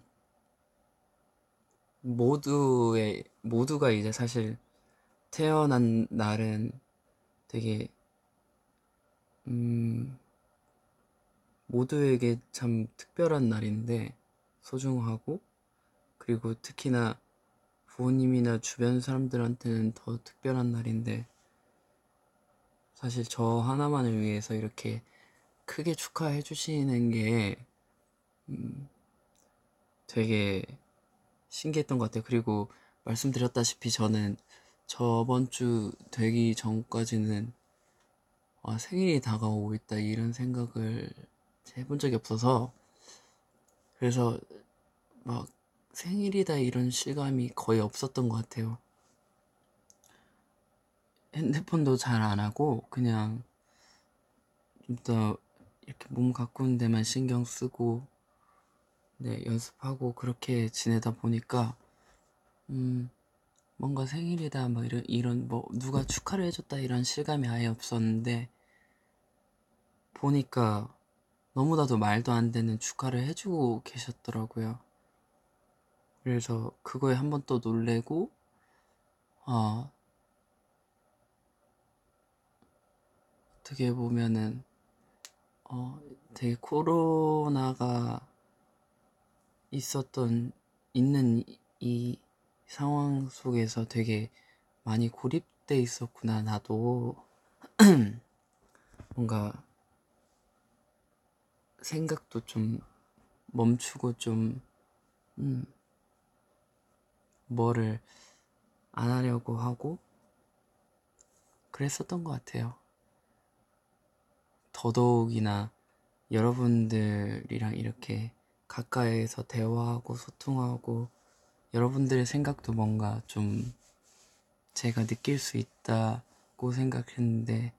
모두의 모두가 이제 사실 태어난 날은 되게 음 모두에게 참 특별한 날인데 소중하고 그리고 특히나 부모님이나 주변 사람들한테는 더 특별한 날인데 사실 저 하나만을 위해서 이렇게 크게 축하해 주시는 게 음, 되게 신기했던 것 같아요. 그리고 말씀드렸다시피 저는 저번 주 되기 전까지는 아, 생일이 다가오고 있다 이런 생각을 해본 적이 없어서 그래서 막 생일이다 이런 실감이 거의 없었던 것 같아요. 핸드폰도 잘 안 하고 그냥 좀 더 이렇게 몸 가꾸는 데만 신경 쓰고 네, 연습하고 그렇게 지내다 보니까 음, 뭔가 생일이다 뭐 이런 이런 뭐 누가 축하를 해줬다 이런 실감이 아예 없었는데 보니까 너무나도 말도 안 되는 축하를 해주고 계셨더라고요. 그래서 그거에 한 번 또 놀래고 아 어떻게 보면은 어 되게 코로나가 있었던 있는 이, 이 상황 속에서 되게 많이 고립돼 있었구나 나도 뭔가 생각도 좀 멈추고 좀 음, 뭐를 안 하려고 하고 그랬었던 것 같아요. 더더욱이나 여러분들이랑 이렇게 가까이에서 대화하고 소통하고 여러분들의 생각도 뭔가 좀 제가 느낄 수 있다고 생각했는데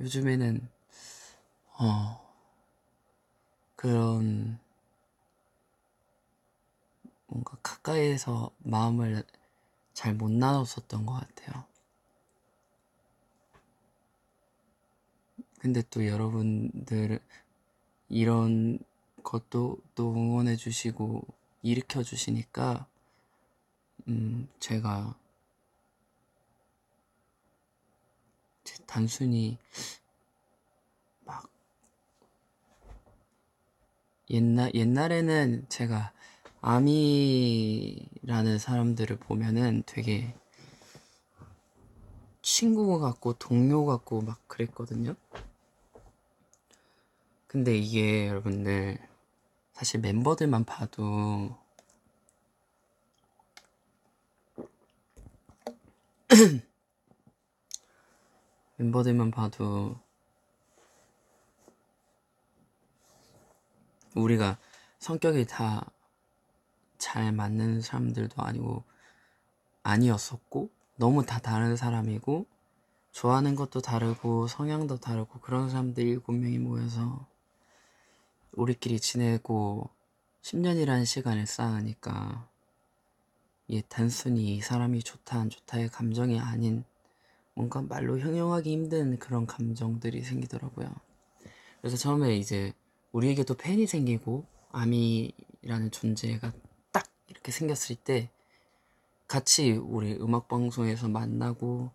요즘에는 어 그런 뭔가 가까이에서 마음을 잘 못 나눴었던 것 같아요. 근데 또 여러분들 이런 것도 또 응원해 주시고 일으켜 주시니까 음 제가 단순히 막 옛날 옛날에는 제가 아미라는 사람들을 보면은 되게 친구 같고 동료 같고 막 그랬거든요. 근데 이게 여러분들 사실 멤버들만 봐도 멤버들만 봐도 우리가 성격이 다 잘 맞는 사람들도 아니고 아니었었고 너무 다 다른 사람이고 좋아하는 것도 다르고 성향도 다르고 그런 사람들 일곱 명이 모여서 우리끼리 지내고 10년이라는 시간을 쌓으니까 이게 단순히 이 사람이 좋다 안 좋다의 감정이 아닌 뭔가 말로 형용하기 힘든 그런 감정들이 생기더라고요. 그래서 처음에 이제 우리에게도 팬이 생기고 아미라는 존재가 딱 이렇게 생겼을 때 같이 우리 음악 방송에서 만나고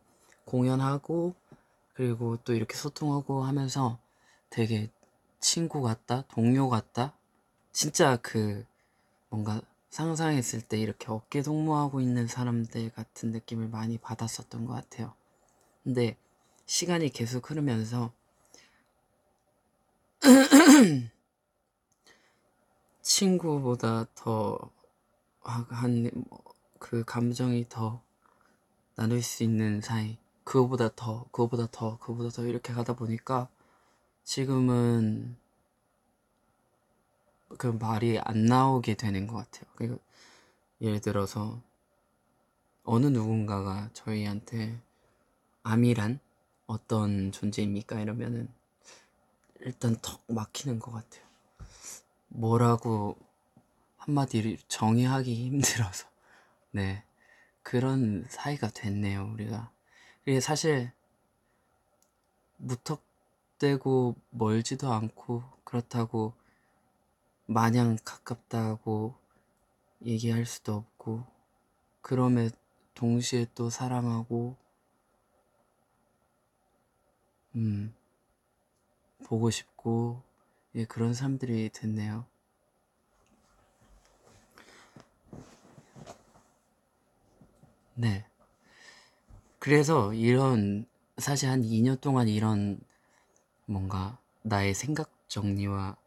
공연하고 그리고 또 이렇게 소통하고 하면서 되게 친구 같다, 동료 같다. 진짜 그 뭔가 상상했을 때 이렇게 어깨 동무하고 있는 사람들 같은 느낌을 많이 받았었던 것 같아요. 근데 시간이 계속 흐르면서 친구보다 더 한 그 감정이 더 나눌 수 있는 사이 그거보다 더 그거보다 더 그거보다 더 이렇게 가다 보니까 지금은 그 말이 안 나오게 되는 것 같아요. 그러니까 예를 들어서 어느 누군가가 저희한테 암이란 어떤 존재입니까? 이러면은 일단 턱 막히는 것 같아요. 뭐라고 한마디를 정의하기 힘들어서 네 그런 사이가 됐네요 우리가. 이게 사실 무턱대고 멀지도 않고 그렇다고 마냥 가깝다고 얘기할 수도 없고 그럼에 동시에 또 사랑하고 음 보고 싶고 예, 그런 사람들이 됐네요. 네. 그래서 이런 사실 한 2년 동안 이런 뭔가 나의 생각 정리와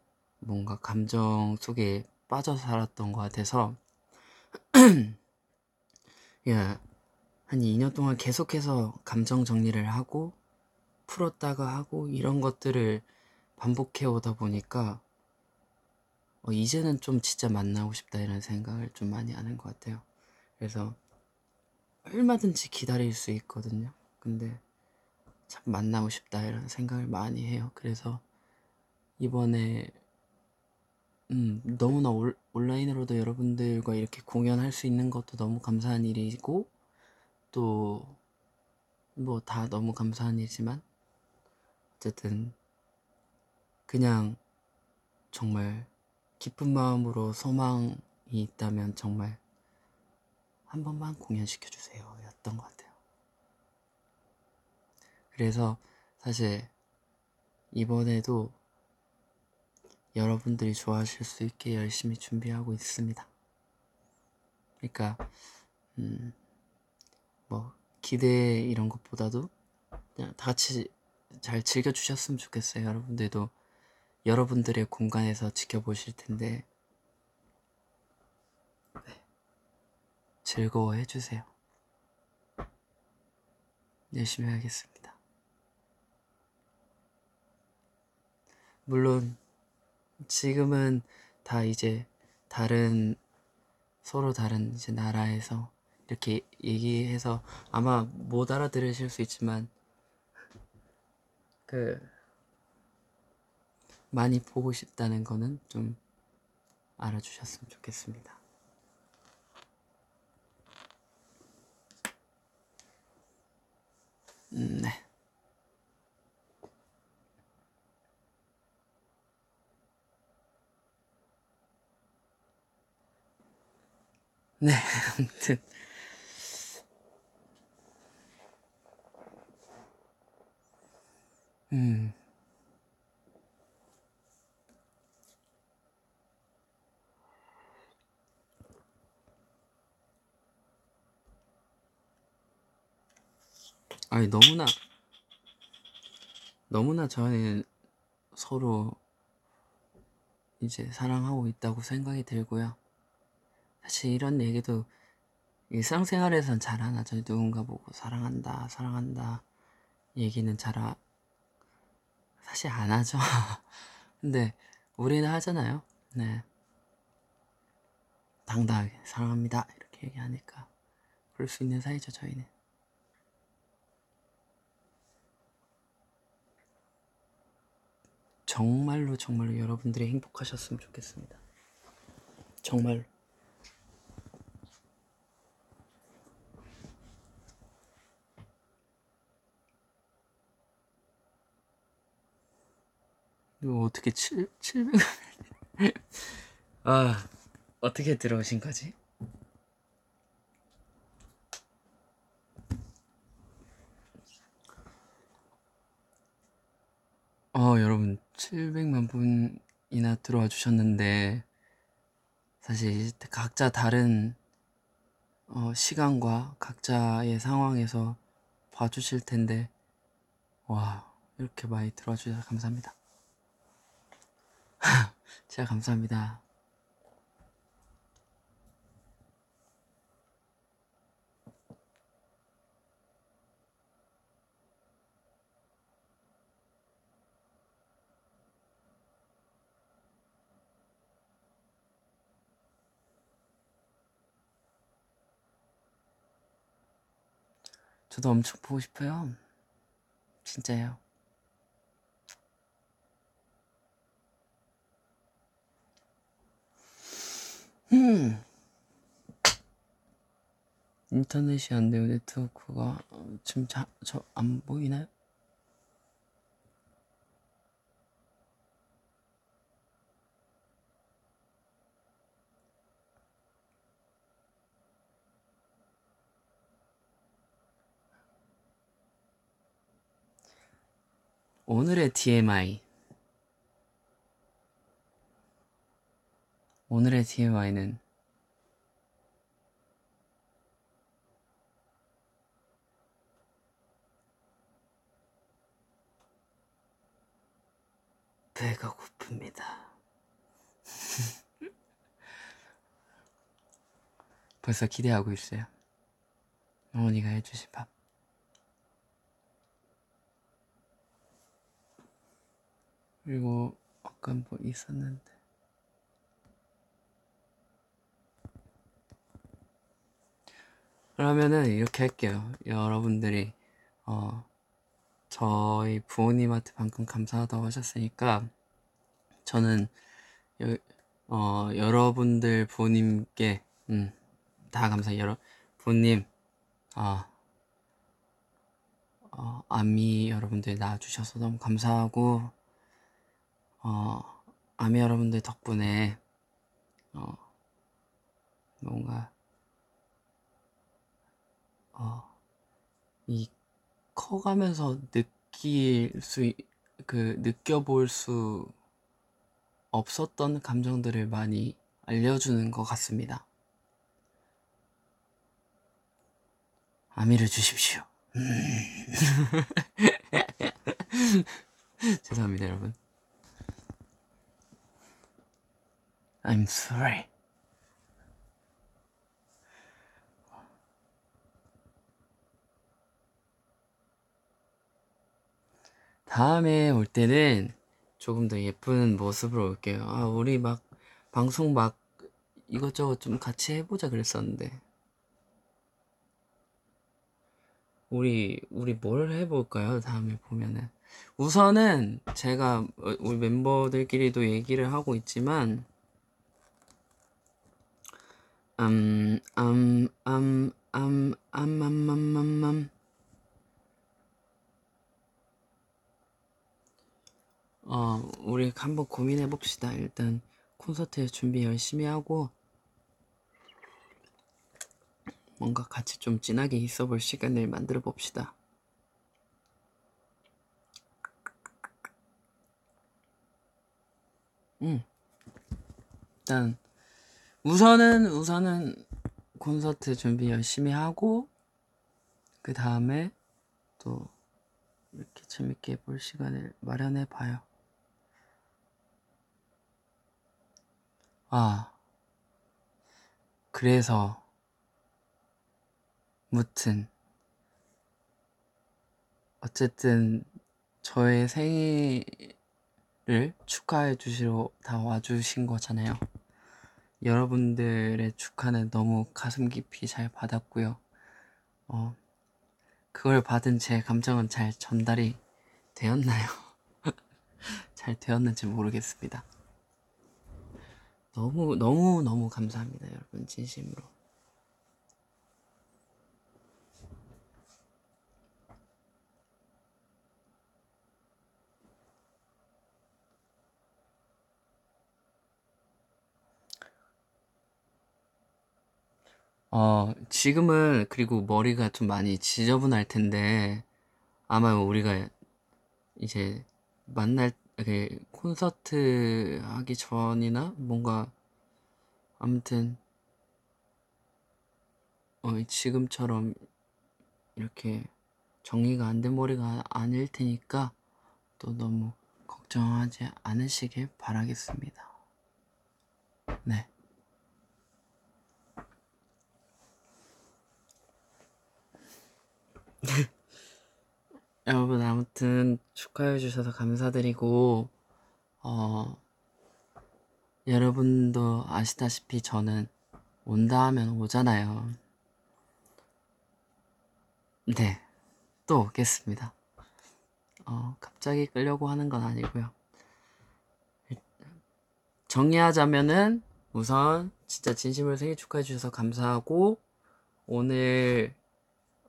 뭔가 감정 속에 빠져 살았던 것 같아서 야, 한 2년 동안 계속해서 감정 정리를 하고 풀었다가 하고 이런 것들을 반복해 오다 보니까 어, 이제는 좀 진짜 만나고 싶다 이런 생각을 좀 많이 하는 것 같아요. 그래서 얼마든지 기다릴 수 있거든요. 근데 참 만나고 싶다 이런 생각을 많이 해요. 그래서 이번에 음, 너무나 올, 온라인으로도 여러분들과 이렇게 공연할 수 있는 것도 너무 감사한 일이고 또 뭐 다 너무 감사한 일이지만 어쨌든 그냥 정말 기쁜 마음으로 소망이 있다면 정말 한 번만 공연시켜 주세요 였던 것 같아요. 그래서 사실 이번에도 여러분들이 좋아하실 수 있게 열심히 준비하고 있습니다. 그러니까 음, 뭐 기대 이런 것보다도 그냥 다 같이 잘 즐겨 주셨으면 좋겠어요. 여러분들도 여러분들의 공간에서 지켜보실 텐데 네. 즐거워해 주세요. 열심히 하겠습니다. 물론 지금은 다 이제 다른 서로 다른 이제 나라에서 이렇게 얘기해서 아마 못 알아들으실 수 있지만 그 많이 보고 싶다는 거는 좀 알아주셨으면 좋겠습니다. 음, 네. 네, 아무튼 음. 아니 너무나 너무나 저는 서로 이제 사랑하고 있다고 생각이 들고요. 사실 이런 얘기도 일상생활에선 잘 안 하죠. 누군가 보고 사랑한다, 사랑한다 얘기는 잘 아, 사실 안 하죠. 근데 우리는 하잖아요. 네. 당당하게 사랑합니다 이렇게 얘기하니까 그럴 수 있는 사이죠 저희는. 정말로 정말로 여러분들이 행복하셨으면 좋겠습니다. 정말로. 이거 어떻게 7, 700원 아 어떻게 들어오신 거지? 어 여러분 700만 분이나 들어와 주셨는데 사실 각자 다른 어, 시간과 각자의 상황에서 봐주실 텐데 와 이렇게 많이 들어와 주셔서 감사합니다. 진짜 감사합니다. 저도 엄청 보고 싶어요. 진짜요. 음. 인터넷이 안 되고 네트워크가 어, 지금 저 안 보이나요? 오늘의 TMI 오늘의 TMI는 배가 고픕니다. 벌써 기대하고 있어요. 어머니가 해주신 밥. 그리고 아까 뭐 있었는데. 그러면은 이렇게 할게요. 여러분들이 어 저희 부모님한테 방금 감사하다고 하셨으니까 저는 여, 어 여러분들 부모님께 음 다 감사 여러 부모님 아 어, 아미 여러분들 낳아주셔서 너무 감사하고 어 아미 여러분들 덕분에 어 뭔가 어, 이 커가면서 느낄 수, 있- 그, 느껴볼 수 없었던 감정들을 많이 알려주는 것 같습니다. 아미를 주십시오. 죄송합니다, 여러분. I'm sorry. 다음에 올 때는 조금 더 예쁜 모습으로 올게요. 아, 우리 막 방송 막 이것저것 좀 같이 해보자 그랬었는데. 우리, 우리 뭘 해볼까요? 다음에 보면은. 우선은 제가 어, 우리 멤버들끼리도 얘기를 하고 있지만, 음, 음, 음, 음, 음, 음, 음, 음, 음. 어, 우리 한번 고민해 봅시다. 일단 콘서트 준비 열심히 하고 뭔가 같이 좀 진하게 있어 볼 시간을 만들어 봅시다. 음. 일단 우선은 우선은 콘서트 준비 열심히 하고 그 다음에 또 이렇게 재밌게 볼 시간을 마련해 봐요. 아, 그래서, 무튼, 어쨌든, 저의 생일을 축하해 주시러 다 와주신 거잖아요. 여러분들의 축하는 너무 가슴 깊이 잘 받았고요. 어, 그걸 받은 제 감정은 잘 전달이 되었나요? 잘 되었는지 모르겠습니다. 너무, 너무, 너무 감사합니다, 여러분. 진심으로. 어, 지금은 그리고 머리가 좀 많이 지저분할 텐데 아마 우리가 이제 만날 그 콘서트 하기 전이나 뭔가 아무튼 어, 지금처럼 이렇게 정리가 안 된 머리가 아닐 테니까 또 너무 걱정하지 않으시길 바라겠습니다. 네. 여러분 아무튼 축하해 주셔서 감사드리고 어 여러분도 아시다시피 저는 온다 하면 오잖아요. 네. 또 오겠습니다. 어 갑자기 끌려고 하는 건 아니고요. 정리하자면은 우선 진짜 진심으로 생일 축하해 주셔서 감사하고 오늘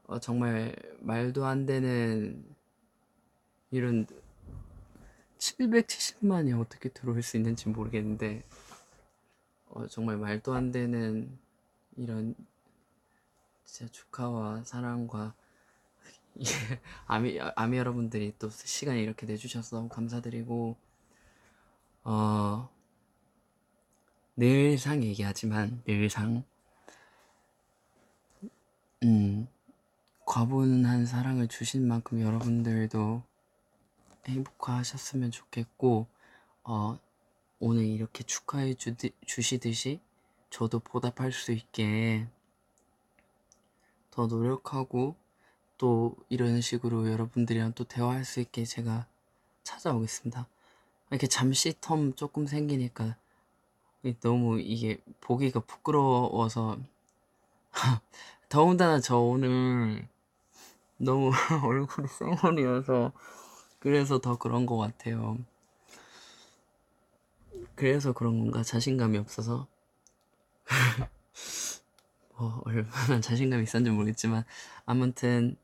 어, 정말 말도 안 되는 이런 770만이 어떻게 들어올 수 있는지 모르겠는데 어, 정말 말도 안 되는 이런 진짜 축하와 사랑과 아미 아미 여러분들이 또 시간을 이렇게 내주셔서 너무 감사드리고 어 늘상 얘기하지만 늘상 음 과분한 사랑을 주신 만큼 여러분들도 행복하셨으면 좋겠고 어 오늘 이렇게 축하해 주, 주시듯이 저도 보답할 수 있게 더 노력하고 또 이런 식으로 여러분들이랑 또 대화할 수 있게 제가 찾아오겠습니다. 이렇게 잠시 텀 조금 생기니까 너무 이게 보기가 부끄러워서 더군다나 저 오늘 너무 얼굴이 쌩얼이어서 그래서 더 그런 것 같아요. 그래서 그런 건가 자신감이 없어서 뭐 얼마나 자신감이 있었는지 모르겠지만 아무튼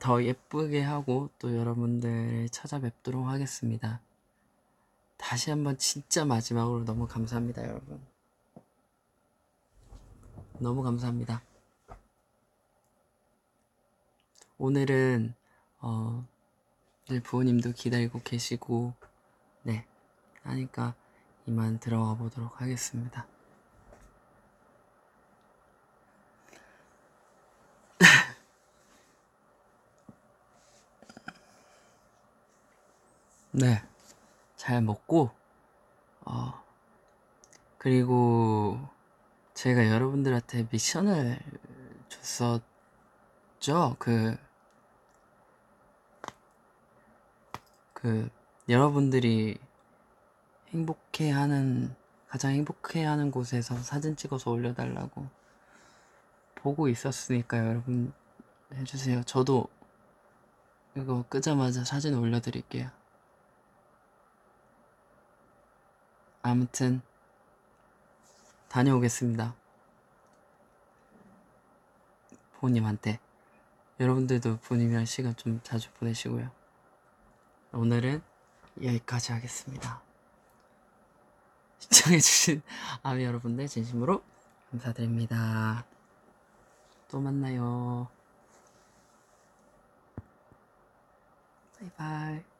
더 예쁘게 하고 또 여러분들을 찾아뵙도록 하겠습니다. 다시 한번 진짜 마지막으로 너무 감사합니다, 여러분. 너무 감사합니다. 오늘은 어, 늘 부모님도 기다리고 계시고 네 하니까 이만 들어가 보도록 하겠습니다. 네, 잘 먹고, 어, 그리고 제가 여러분들한테 미션을 줬었죠? 그, 그, 여러분들이 행복해하는, 가장 행복해하는 곳에서 사진 찍어서 올려달라고 보고 있었으니까 여러분 해주세요. 저도 이거 끄자마자 사진 올려드릴게요. 아무튼 다녀오겠습니다. 부모님한테 여러분들도 부모님이랑 시간 좀 자주 보내시고요. 오늘은 여기까지 하겠습니다. 시청해주신 아미 여러분들 진심으로 감사드립니다. 또 만나요. 바이바이.